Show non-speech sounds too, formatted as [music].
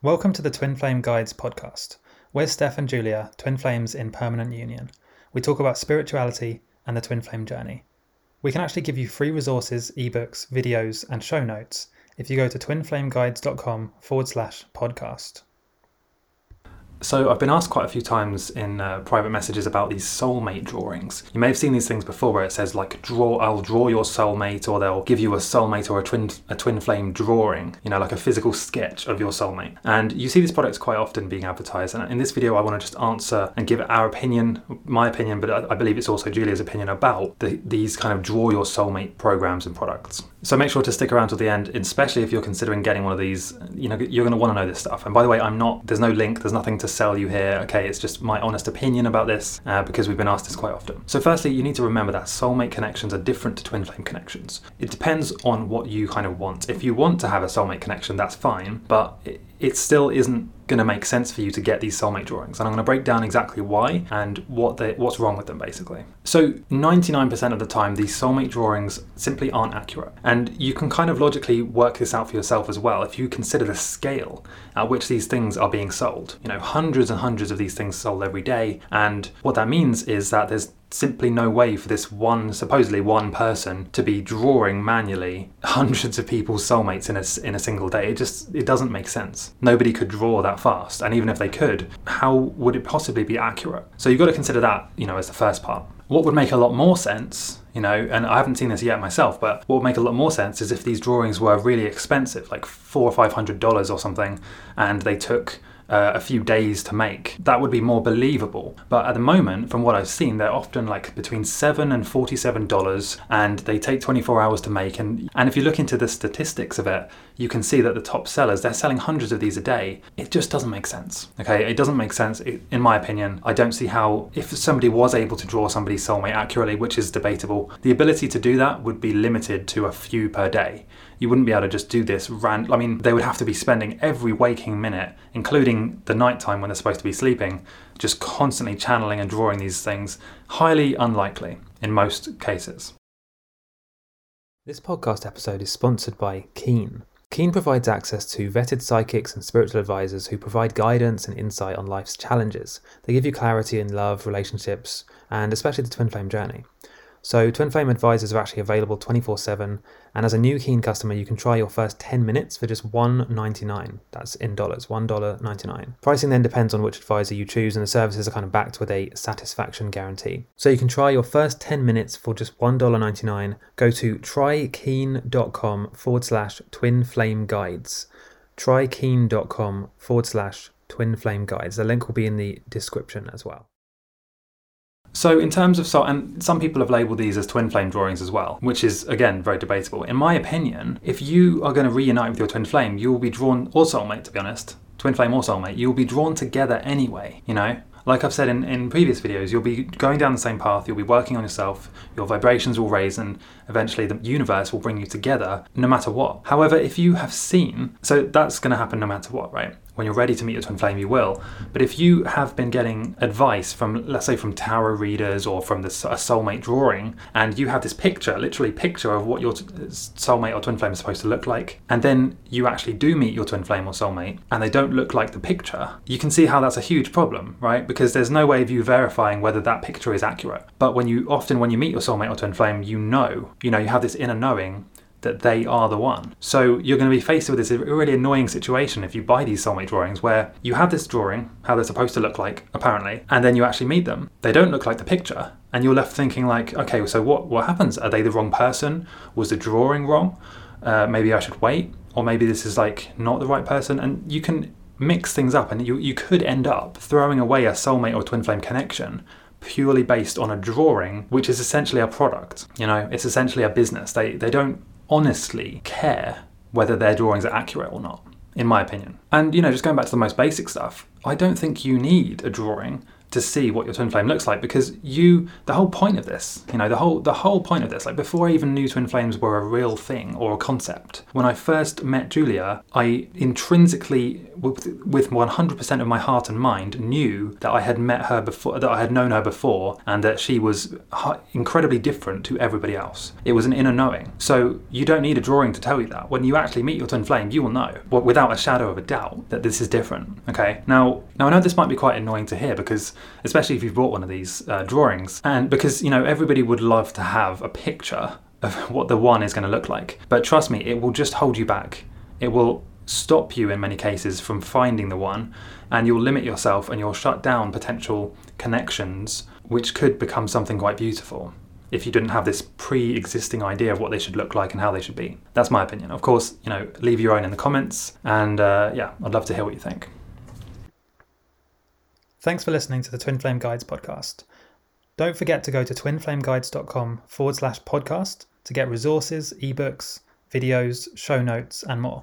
Welcome to the Twin Flame Guides podcast. We're Steph and Julia, twin flames in permanent union. We talk about spirituality and the twin flame journey. We can actually give you free resources, ebooks, videos, and show notes if you go to twinflameguides.com forward slash podcast. So I've been asked quite a few times in uh, private messages about these soulmate drawings. You may have seen these things before where it says like draw I'll draw your soulmate or they'll give you a soulmate or a twin a twin flame drawing, you know, like a physical sketch of your soulmate. And you see these products quite often being advertised and in this video I want to just answer and give our opinion, my opinion, but I believe it's also Julia's opinion about the, these kind of draw your soulmate programs and products. So make sure to stick around to the end, especially if you're considering getting one of these, you know, you're going to want to know this stuff. And by the way, I'm not there's no link, there's nothing to sell you here. Okay, it's just my honest opinion about this uh, because we've been asked this quite often. So, firstly, you need to remember that soulmate connections are different to twin flame connections. It depends on what you kind of want. If you want to have a soulmate connection, that's fine, but it, it still isn't going to make sense for you to get these soulmate drawings. And I'm going to break down exactly why and what they, what's wrong with them, basically. So, 99% of the time, these soulmate drawings simply aren't accurate. And you can kind of logically work this out for yourself as well if you consider the scale at which these things are being sold. You know, hundreds and hundreds of these things sold every day. And what that means is that there's simply no way for this one, supposedly one person, to be drawing manually hundreds of people's soulmates in a, in a single day. It just it doesn't make sense. Nobody could draw that fast, and even if they could, how would it possibly be accurate? So you've got to consider that, you know, as the first part. What would make a lot more sense, you know, and I haven't seen this yet myself, but what would make a lot more sense is if these drawings were really expensive, like four or five hundred dollars or something, and they took uh, a few days to make. That would be more believable. But at the moment, from what I've seen, they're often like between seven and forty-seven dollars, and they take twenty-four hours to make. And and if you look into the statistics of it, you can see that the top sellers they're selling hundreds of these a day. It just doesn't make sense. Okay, it doesn't make sense it, in my opinion. I don't see how if somebody was able to draw somebody's soulmate accurately, which is debatable, the ability to do that would be limited to a few per day you wouldn't be able to just do this I mean they would have to be spending every waking minute including the night time when they're supposed to be sleeping just constantly channeling and drawing these things highly unlikely in most cases this podcast episode is sponsored by Keen. Keen provides access to vetted psychics and spiritual advisors who provide guidance and insight on life's challenges. They give you clarity in love, relationships, and especially the twin flame journey. So Twin Flame advisors are actually available 24/7 and as a new Keen customer you can try your first 10 minutes for just $1.99. That's in dollars, $1.99. Pricing then depends on which advisor you choose and the services are kind of backed with a satisfaction guarantee. So you can try your first 10 minutes for just $1.99. Go to trykeen.com forward slash twin flame guides. trykeen.com forward slash twin flame guides. The link will be in the description as well. So, in terms of soul, and some people have labelled these as twin flame drawings as well, which is again very debatable. In my opinion, if you are going to reunite with your twin flame, you will be drawn, or soulmate to be honest, twin flame or soulmate, you will be drawn together anyway, you know? Like I've said in, in previous videos, you'll be going down the same path, you'll be working on yourself, your vibrations will raise, and eventually the universe will bring you together no matter what. However, if you have seen, so that's going to happen no matter what, right? When you're ready to meet your twin flame, you will. But if you have been getting advice from, let's say, from tarot readers or from the a soulmate drawing, and you have this picture, literally picture of what your t- uh, soulmate or twin flame is supposed to look like, and then you actually do meet your twin flame or soulmate, and they don't look like the picture, you can see how that's a huge problem, right? Because there's no way of you verifying whether that picture is accurate. But when you often when you meet your soulmate or twin flame, you know, you know, you have this inner knowing that they are the one. So you're going to be faced with this really annoying situation if you buy these soulmate drawings where you have this drawing, how they're supposed to look like, apparently, and then you actually meet them. They don't look like the picture, and you're left thinking like, okay, so what what happens? Are they the wrong person? Was the drawing wrong? Uh, maybe I should wait, or maybe this is like not the right person, and you can mix things up, and you you could end up throwing away a soulmate or twin flame connection purely based on a drawing, which is essentially a product. You know, it's essentially a business. They they don't honestly care whether their drawings are accurate or not, in my opinion. And, you know, just going back to the most basic stuff, I don't think you need a drawing to see what your twin flame looks like because you the whole point of this you know the whole the whole point of this like before i even knew twin flames were a real thing or a concept when i first met julia i intrinsically with, with 100% of my heart and mind knew that i had met her before that i had known her before and that she was incredibly different to everybody else. It was an inner knowing. So you don't need a drawing to tell you that. When you actually meet your twin flame you will know without a shadow of a doubt that this is different okay? Now now i know this might be quite annoying to hear because especially if you've bought one of these uh, drawings. And because, you know, everybody would love to have a picture of [laughs] what the one is going to look like. But trust me, it will just hold you back. It will stop you in many cases from finding the one, and you'll limit yourself and you'll shut down potential connections, which could become something quite beautiful if you didn't have this pre-existing idea of what they should look like and how they should be. That's my opinion. Of course, you know, leave your own in the comments, and uh, yeah, I'd love to hear what you think. Thanks for listening to the Twin Flame Guides podcast. Don't forget to go to twinflameguides.com forward slash podcast to get resources, ebooks, videos, show notes, and more.